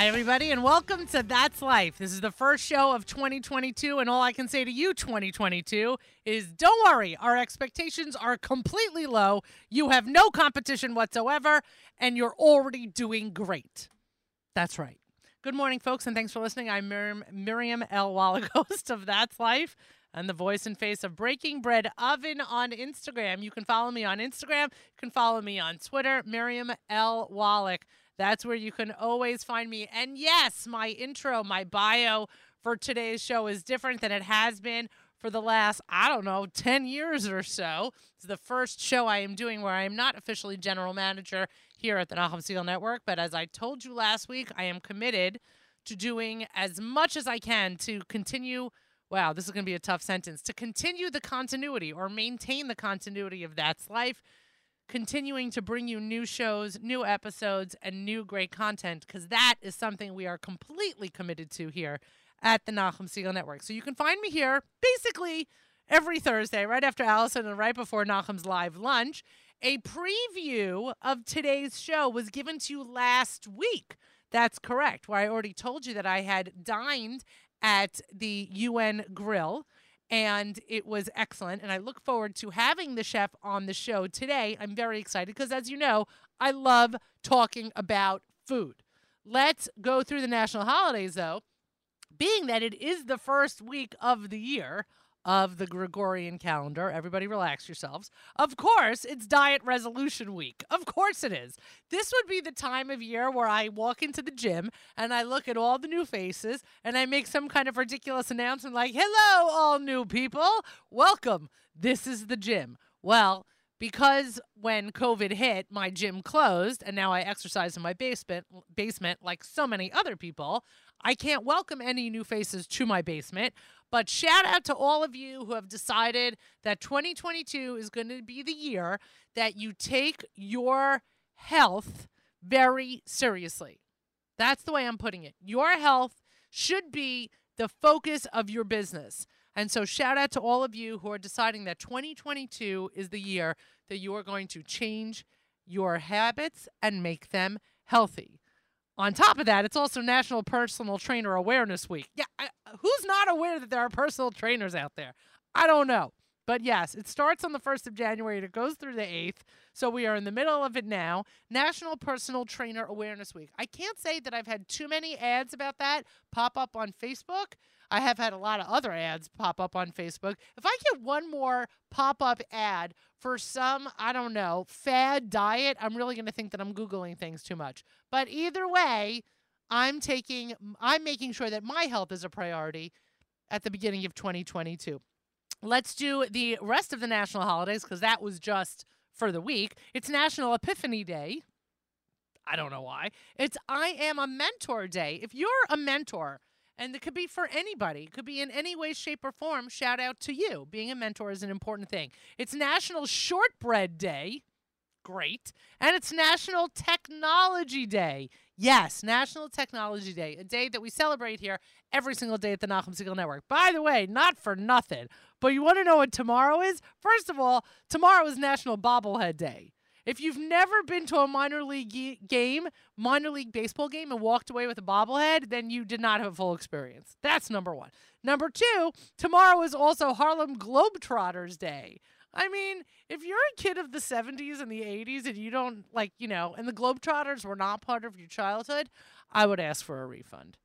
Hi, everybody, and welcome to That's Life. This is the first show of 2022, and all I can say to you, 2022, is don't worry. Our expectations are completely low. You have no competition whatsoever, and you're already doing great. That's right. Good morning, folks, and thanks for listening. I'm Miriam, Miriam L. Wallach, host of That's Life and the voice and face of Breaking Bread Oven on Instagram. You can follow me on Instagram. You can follow me on Twitter, Miriam L. Wallach. That's where you can always find me. And yes, my intro, my bio for today's show is different than it has been for the last, I don't know, 10 years or so. It's the first show I am doing where I am not officially general manager here at the Nachum Segal Network. But as I told you last week, I am committed to doing as much as I can to continue. Wow, this is going to be a tough sentence. To continue the continuity or maintain the continuity of That's Life continuing to bring you new shows, new episodes, and new great content because that is something we are completely committed to here at the Nachum Segal Network. So you can find me here basically every Thursday, right after Allison and right before Nachum's live lunch. A preview of today's show was given to you last week. That's correct, where I already told you that I had dined at the UN Grill and it was excellent. And I look forward to having the chef on the show today. I'm very excited because, as you know, I love talking about food. Let's go through the national holidays, though. Being that it is the first week of the year, of the Gregorian calendar. Everybody relax yourselves. Of course, it's Diet Resolution Week. Of course it is. This would be the time of year where I walk into the gym and I look at all the new faces and I make some kind of ridiculous announcement like, hello, all new people. Welcome. This is the gym. Well, because when COVID hit, my gym closed and now I exercise in my basement basement like so many other people. I can't welcome any new faces to my basement. But shout out to all of you who have decided that 2022 is going to be the year that you take your health very seriously. That's the way I'm putting it. Your health should be the focus of your business. And so, shout out to all of you who are deciding that 2022 is the year that you are going to change your habits and make them healthy. On top of that, it's also National Personal Trainer Awareness Week. Yeah, I, who's not aware that there are personal trainers out there? I don't know. But yes, it starts on the 1st of January and it goes through the 8th. So we are in the middle of it now. National Personal Trainer Awareness Week. I can't say that I've had too many ads about that pop up on Facebook. I have had a lot of other ads pop up on Facebook. If I get one more pop up ad for some, I don't know, fad diet, I'm really going to think that I'm Googling things too much. But either way, I'm taking, I'm making sure that my health is a priority at the beginning of 2022. Let's do the rest of the national holidays because that was just for the week. It's National Epiphany Day. I don't know why. It's I Am a Mentor Day. If you're a mentor, and it could be for anybody. It could be in any way, shape, or form. Shout out to you. Being a mentor is an important thing. It's National Shortbread Day. Great. And it's National Technology Day. Yes, National Technology Day, a day that we celebrate here every single day at the Nachum Segal Network. By the way, not for nothing, but you want to know what tomorrow is? First of all, tomorrow is National Bobblehead Day. If you've never been to a minor league game, minor league baseball game, and walked away with a bobblehead, then you did not have a full experience. That's number one. Number two, tomorrow is also Harlem Globetrotters Day. I mean, if you're a kid of the 70s and the 80s and you don't like, you know, and the Globetrotters were not part of your childhood, I would ask for a refund.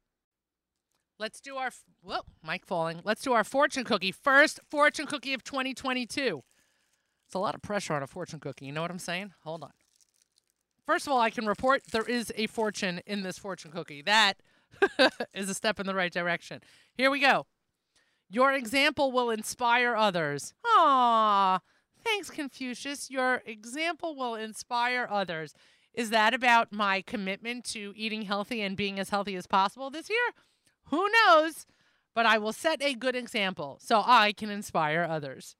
Let's do our, whoa, mic falling. Let's do our fortune cookie. First fortune cookie of 2022. It's a lot of pressure on a fortune cookie. You know what I'm saying? Hold on. First of all, I can report there is a fortune in this fortune cookie. That is a step in the right direction. Here we go. Your example will inspire others. Aw, thanks, Confucius. Your example will inspire others. Is that about my commitment to eating healthy and being as healthy as possible this year? Who knows? But I will set a good example so I can inspire others.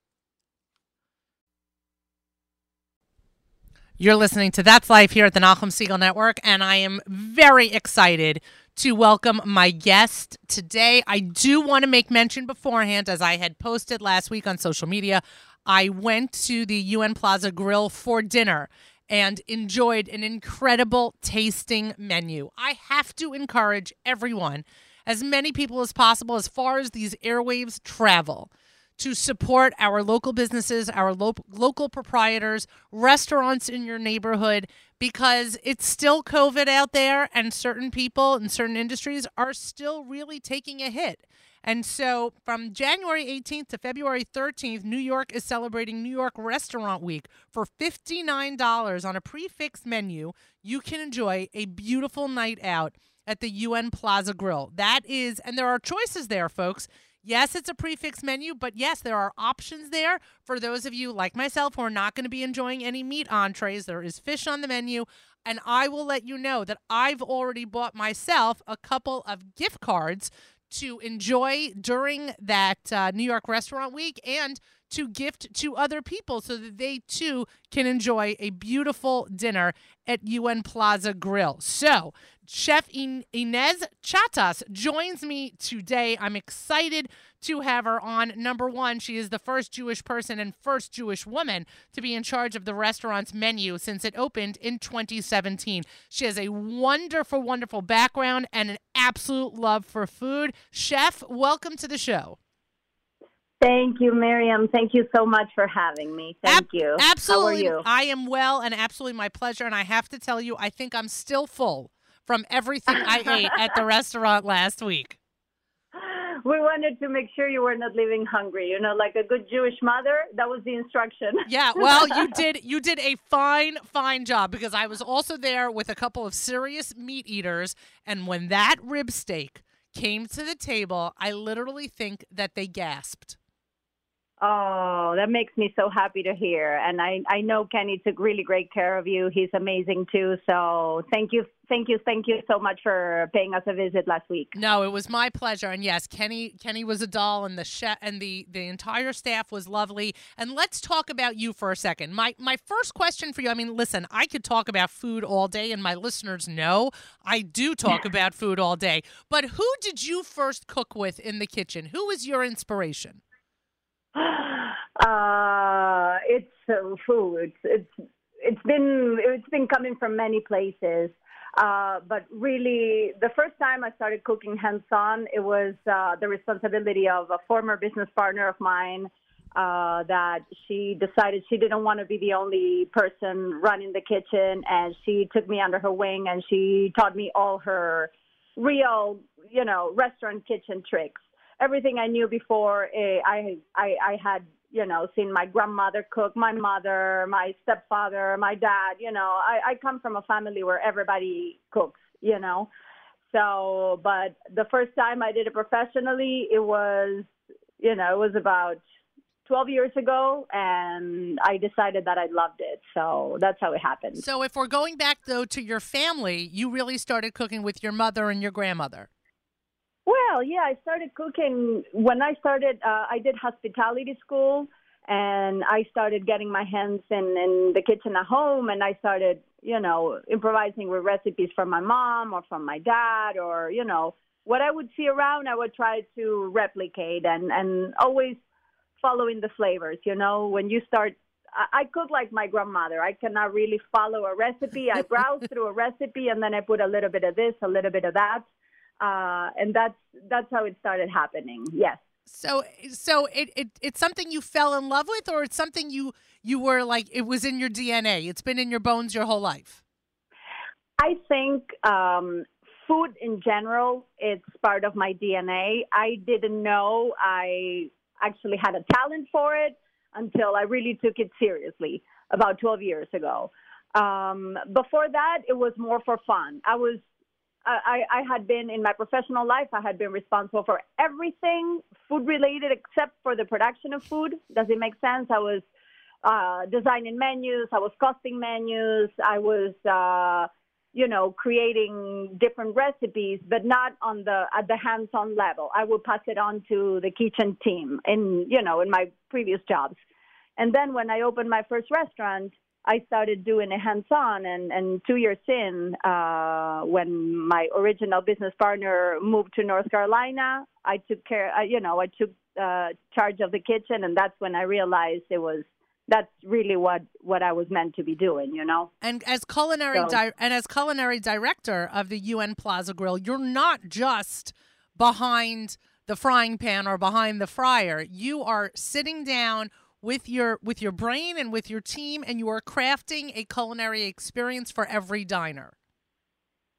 You're listening to That's Life here at the Nachum Segal Network, and I am very excited to welcome my guest today. I do want to make mention beforehand, as I had posted last week on social media, I went to the UN Plaza Grill for dinner. and enjoyed an incredible tasting menu. I have to encourage everyone, as many people as possible, as far as these airwaves travel to support our local businesses, our lo- local proprietors, restaurants in your neighborhood, because it's still COVID out there, and certain people in certain industries are still really taking a hit. And so from January 18th to February 13th, New York is celebrating New York Restaurant Week. For $59 on a prix fixe menu, you can enjoy a beautiful night out at the UN Plaza Grill. That is, and there are choices there, folks. Yes, it's a prix fixe menu, but yes, there are options there for those of you like myself who are not going to be enjoying any meat entrees. There is fish on the menu. And I will let you know that I've already bought myself a couple of gift cards to enjoy during that uh, New York Restaurant Week and to gift to other people so that they too can enjoy a beautiful dinner at UN Plaza Grill. So, Chef Inez Chatas joins me today. I'm excited to have her on. Number one, she is the first Jewish person and first Jewish woman to be in charge of the restaurant's menu since it opened in 2017. She has a wonderful, wonderful background and an absolute love for food. Chef, welcome to the show. Thank you, Miriam. Thank you so much for having me. Thank Ab- you. Absolutely. You? I am well and absolutely my pleasure. And I have to tell you, I think I'm still full from everything I ate at the restaurant last week. We wanted to make sure you were not leaving hungry. You know, like a good Jewish mother, that was the instruction. Yeah, well, you did you did a fine fine job because I was also there with a couple of serious meat eaters and when that rib steak came to the table, I literally think that they gasped. Oh, that makes me so happy to hear. And I, I know Kenny took really great care of you. He's amazing too. So thank you, thank you, thank you so much for paying us a visit last week. No, it was my pleasure. And yes, Kenny, Kenny was a doll, and the chef and the the entire staff was lovely. And let's talk about you for a second. My my first question for you. I mean, listen, I could talk about food all day, and my listeners know I do talk about food all day. But who did you first cook with in the kitchen? Who was your inspiration? Uh, it's uh, food. It's it's been it's been coming from many places. Uh, but really, the first time I started cooking hands-on, it was uh, the responsibility of a former business partner of mine. Uh, that she decided she didn't want to be the only person running the kitchen, and she took me under her wing and she taught me all her real, you know, restaurant kitchen tricks everything I knew before. Eh, I, I I had you know seen my grandmother cook, my mother, my stepfather, my dad. You know, I, I come from a family where everybody cooks. You know, so but the first time I did it professionally, it was you know it was about 12 years ago and I decided that I loved it. So that's how it happened. So if we're going back though to your family, you really started cooking with your mother and your grandmother. Well, yeah, I started cooking when I started. Uh, I did hospitality school, and I started getting my hands in in the kitchen at home, and I started, you know, improvising with recipes from my mom or from my dad, or you know, what I would see around, I would try to replicate, and and always following the flavors. You know, when you start I cook like my grandmother. I cannot really follow a recipe. I browse through a recipe and then I put a little bit of this, a little bit of that uh, and that's that's how it started happening. Yes. So so it, it it's something you fell in love with, or it's something you you were like it was in your DNA. It's been in your bones your whole life. I think um, food in general it's part of my DNA. I didn't know I actually had a talent for it until I really took it seriously about 12 years ago. Um, before that, it was more for fun. I was I, I had been in my professional life, I had been responsible for everything food related except for the production of food. Does it make sense? I was uh, designing menus, I was costing menus, I was, uh, you know, creating different recipes, but not on the at the hands-on level. I would pass it on to the kitchen team in, you know, in my previous jobs. And then when I opened my first restaurant, I started doing it hands on, and, and two years in, uh, when my original business partner moved to North Carolina, I took care, I, you know, I took uh, charge of the kitchen, and that's when I realized it was that's really what what I was meant to be doing, you know. And as culinary So- di- and as culinary director of the UN Plaza Grill, you're not just behind the frying pan or behind the fryer. You are sitting down with your with your brain and with your team and you are crafting a culinary experience for every diner.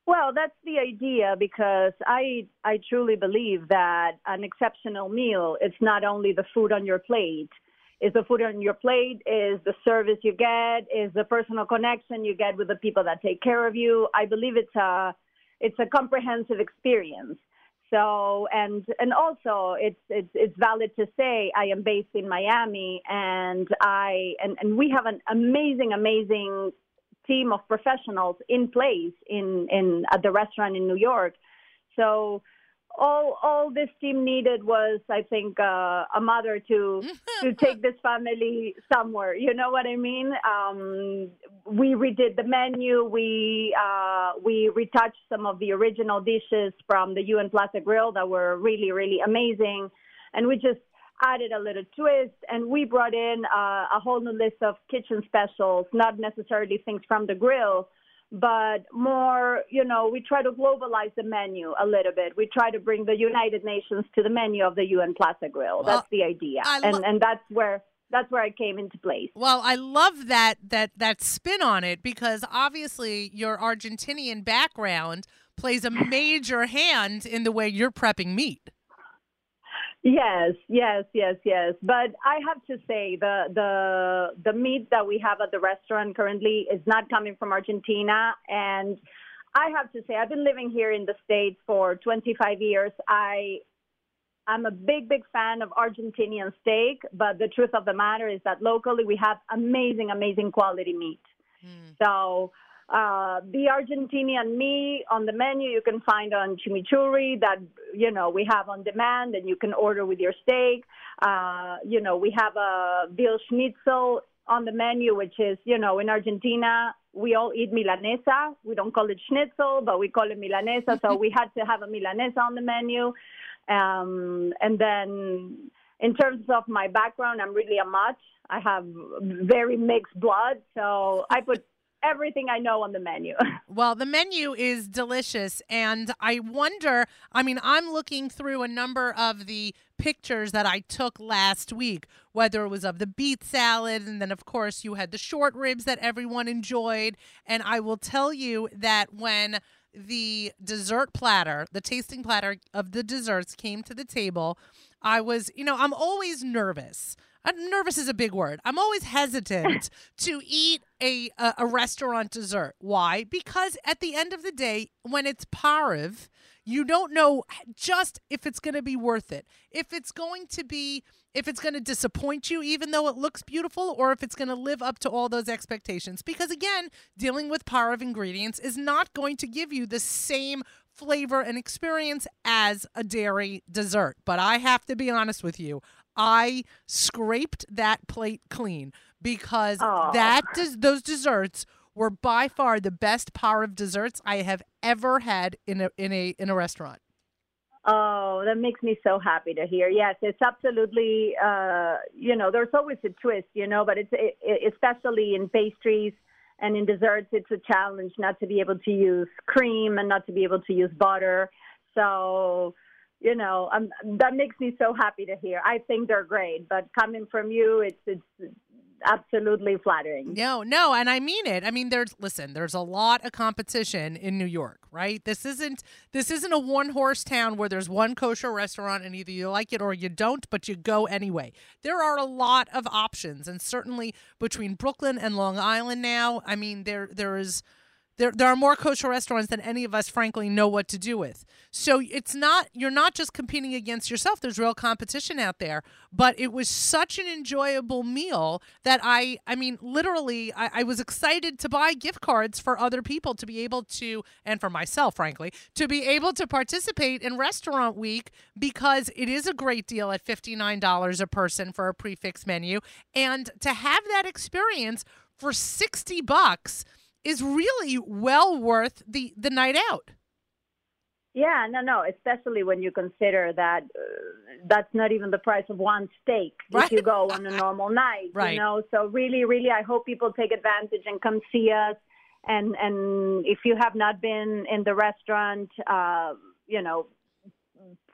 Well, that's the idea because I I truly believe that an exceptional meal it's not only the food on your plate. Is the food on your plate, is the service you get, is the personal connection you get with the people that take care of you. I believe it's a it's a comprehensive experience. So and and also it's it's it's valid to say I am based in Miami and I and, and we have an amazing amazing team of professionals in place in, in at the restaurant in New York. So all all this team needed was, I think, uh, a mother to to take this family somewhere. You know what I mean? Um, we redid the menu. We uh, we retouched some of the original dishes from the UN Plaza Grill that were really really amazing, and we just added a little twist and we brought in uh, a whole new list of kitchen specials, not necessarily things from the grill, but more, you know, we try to globalize the menu a little bit. We try to bring the United Nations to the menu of the UN Plaza Grill. Well, that's the idea. Lo- and and that's where that's where I came into place. Well, I love that that that spin on it because obviously your Argentinian background plays a major hand in the way you're prepping meat. Yes, yes, yes, yes. But I have to say the the the meat that we have at the restaurant currently is not coming from Argentina and I have to say I've been living here in the states for 25 years. I I'm a big big fan of Argentinian steak, but the truth of the matter is that locally we have amazing amazing quality meat. Hmm. So uh, the Argentinian me on the menu you can find on chimichurri that you know we have on demand and you can order with your steak. Uh, you know we have a veal schnitzel on the menu, which is you know in Argentina we all eat milanesa. We don't call it schnitzel, but we call it milanesa. so we had to have a milanesa on the menu. Um, and then in terms of my background, I'm really a mutt. I have very mixed blood, so I put everything I know on the menu. Well, the menu is delicious. And I wonder I mean, I'm looking through a number of the pictures that I took last week, whether it was of the beet salad, and then, of course, you had the short ribs that everyone enjoyed. And I will tell you that when the dessert platter, the tasting platter of the desserts came to the table, I was, you know, I'm always nervous. Uh, nervous is a big word. I'm always hesitant to eat a, a a restaurant dessert. Why? Because at the end of the day, when it's pareve, you don't know just if it's going to be worth it. If it's going to be if it's going to disappoint you even though it looks beautiful or if it's going to live up to all those expectations. Because again, dealing with pareve ingredients is not going to give you the same flavor and experience as a dairy dessert. But I have to be honest with you. I scraped that plate clean because Aw. that des- those desserts were by far the best pareve desserts I have ever had in a in a in a restaurant. Oh, that makes me so happy to hear. Yes, it's absolutely, uh, you know, there's always a twist, you know, but it's it, especially in pastries and in desserts, it's a challenge not to be able to use cream and not to be able to use butter. So, you know, um, that makes me so happy to hear. I think they're great, but coming from you, it's it's absolutely flattering. No, no, and I mean it. I mean there's listen, there's a lot of competition in New York, right? This isn't this isn't a one horse town where there's one kosher restaurant and either you like it or you don't, but you go anyway. There are a lot of options and certainly between Brooklyn and Long Island now, I mean there there is there, there are more kosher restaurants than any of us frankly know what to do with. So it's not you're not just competing against yourself. There's real competition out there. But it was such an enjoyable meal that i i mean literally I, I was excited to buy gift cards for other people to be able to and for myself frankly to be able to participate in restaurant week because it is a great deal at $59 a person for a prix fixe menu. And to have that experience for 60 bucks is really well worth the the night out. Yeah, no, no. Especially when you consider that uh, that's not even the price of one steak Right. if you go on a normal night. Right. You know, so really, really, I hope people take advantage and come see us. And and if you have not been in the restaurant, uh, you know,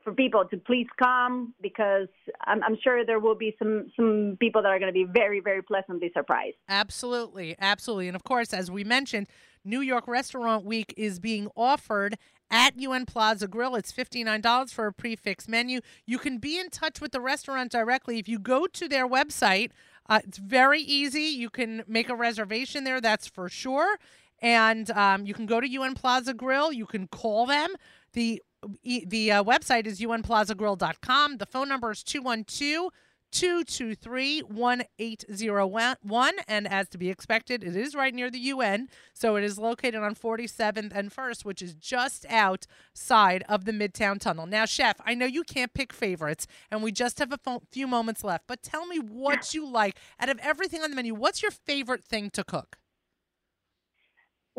for people to please come because I'm, I'm sure there will be some some people that are going to be very, very pleasantly surprised. Absolutely, absolutely. And of course, as we mentioned, New York Restaurant Week is being offered at UN Plaza Grill. It's $59 for a prix fixe menu. You can be in touch with the restaurant directly if you go to their website. Uh, it's very easy. You can make a reservation there, that's for sure. And um, you can go to UN Plaza Grill. You can call them. The the uh, website is unplazagrill.com. The phone number is 212 223 1801. And as to be expected, it is right near the UN. So it is located on 47th and 1st, which is just outside of the Midtown Tunnel. Now, Chef, I know you can't pick favorites, and we just have a few moments left, but tell me what you like. Out of everything on the menu, what's your favorite thing to cook?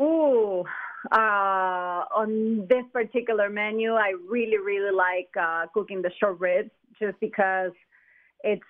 Ooh, uh, on this particular menu, I really, really like uh, cooking the short ribs just because it's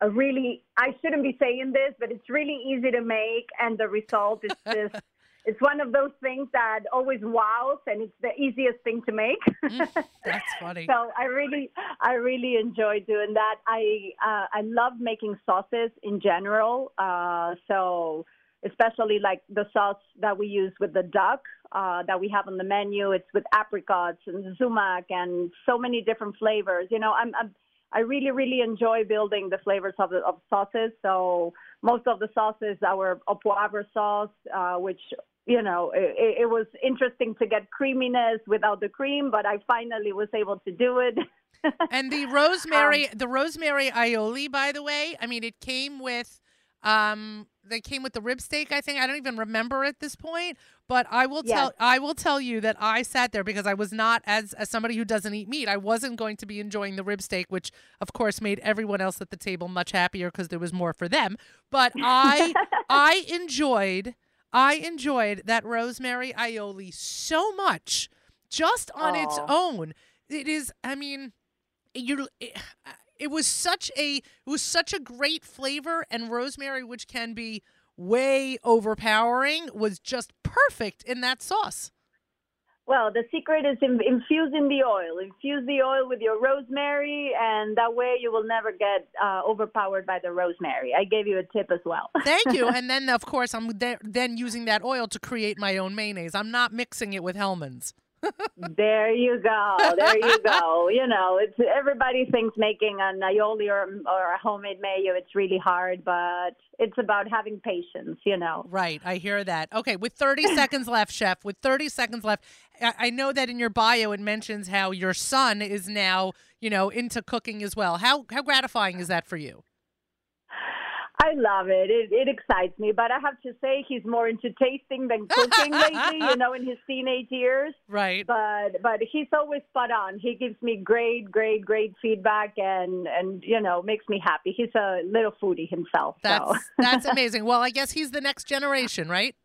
a really, I shouldn't be saying this, but it's really easy to make and the result is just, it's one of those things that always wows and it's the easiest thing to make. That's funny. So I really, I really enjoy doing that. I, uh, I love making sauces in general. Uh, so especially like the sauce that we use with the duck uh, that we have on the menu. It's with apricots and sumac and so many different flavors. You know, I'm, I'm I really, really enjoy building the flavors of the of sauces. So most of the sauces, our au poivre sauce, uh, which you know, it, it was interesting to get creaminess without the cream, but I finally was able to do it. and the rosemary, the rosemary aioli, by the way, I mean, it came with, um, they came with the rib steak. I think I don't even remember at this point, but I will tell, I will tell you that I sat there because I was not as as somebody who doesn't eat meat. I wasn't going to be enjoying the rib steak, which of course made everyone else at the table much happier because there was more for them. But I, I enjoyed, I enjoyed that rosemary aioli so much, just on its own. It is, I mean you eh, it, was such a it was such a great flavor and rosemary which can be way overpowering was just perfect in that sauce Well, the secret is in, infusing the oil. Infuse the oil with your rosemary, and that way you will never get uh, overpowered by the rosemary. I gave you a tip as well. thank you and then of course i'm there, then using that oil to create my own mayonnaise i'm not mixing it with Hellmann's there you go. There you go. You know, it's everybody thinks making an aioli or, or a homemade mayo. It's really hard, but it's about having patience. You know. Right, I hear that. Okay, with 30 seconds left, Chef, with 30 seconds left, I, I know that in your bio it mentions how your son is now, you know, into cooking as well. How how gratifying is that for you? I love it. it. It excites me, but I have to say he's more into tasting than cooking lately. You know, in his teenage years. Right. but but he's always spot on. He gives me great, great, great feedback, and and you know makes me happy. He's a little foodie himself. That's so that's amazing. Well, I guess he's the next generation, right?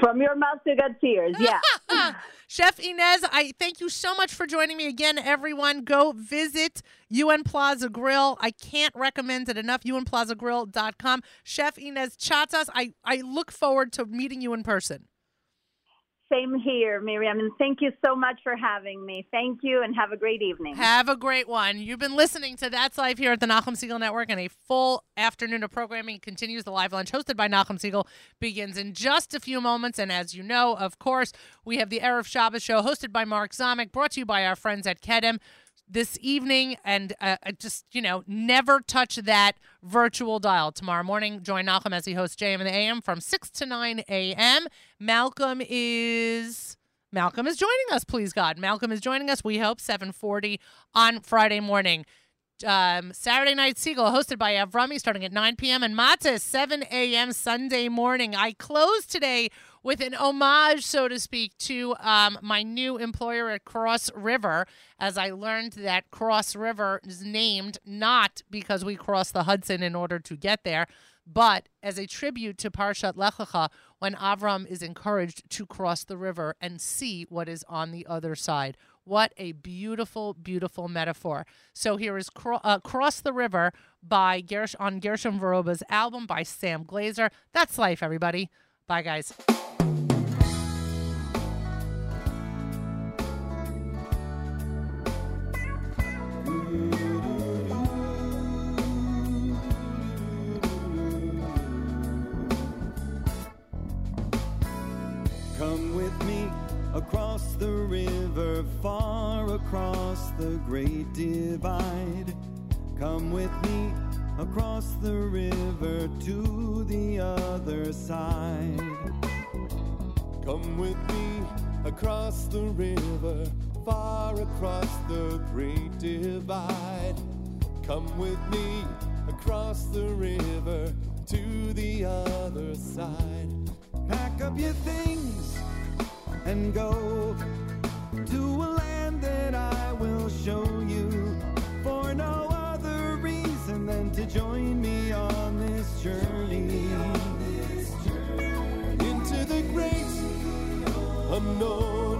From your mouth to God's ears, yeah. Chef Inez, I thank you so much for joining me again. Everyone, go visit UN Plaza Grill. I can't recommend it enough. UNPlazaGrill.com. Chef Inez Chatas, I, I look forward to meeting you in person. Same here, Miriam, and thank you so much for having me. Thank you, and have a great evening. Have a great one. You've been listening to That's Life here at the Nachum Segal Network, and a full afternoon of programming continues. The live lunch hosted by Nachum Segal begins in just a few moments. And as you know, of course, we have the Erev Shabbos show hosted by Mark Zomick, brought to you by our friends at Kedem this evening. And uh, uh, just, you know, never touch that virtual dial. Tomorrow morning, join Malcolm as he hosts JM in the AM from 6 to 9 a.m. Malcolm is. Malcolm is joining us, please God. Malcolm is joining us. We hope 7:40 on Friday morning. Um, Saturday Night Seagull, hosted by Avrami, starting at 9 p.m. and Matzah, 7 a.m. Sunday morning. I close today with an homage, so to speak, to um, my new employer at Cross River, as I learned that Cross River is named not because we crossed the Hudson in order to get there. but as a tribute to Parshat Lech Lecha, when Avram is encouraged to cross the river and see what is on the other side. What a beautiful, beautiful metaphor. So here is Cro- uh, Cross the River by Gersh- on Gershon Veroba's album by Sam Glaser. That's life, everybody. Bye, guys. The river, far across the great divide. Come with me across the river to the other side. Come with me across the river, far across the great divide. Come with me across the river to the other side. Pack up your things and go to a land that I will show you for no other reason than to join me on this journey. Into the great unknown,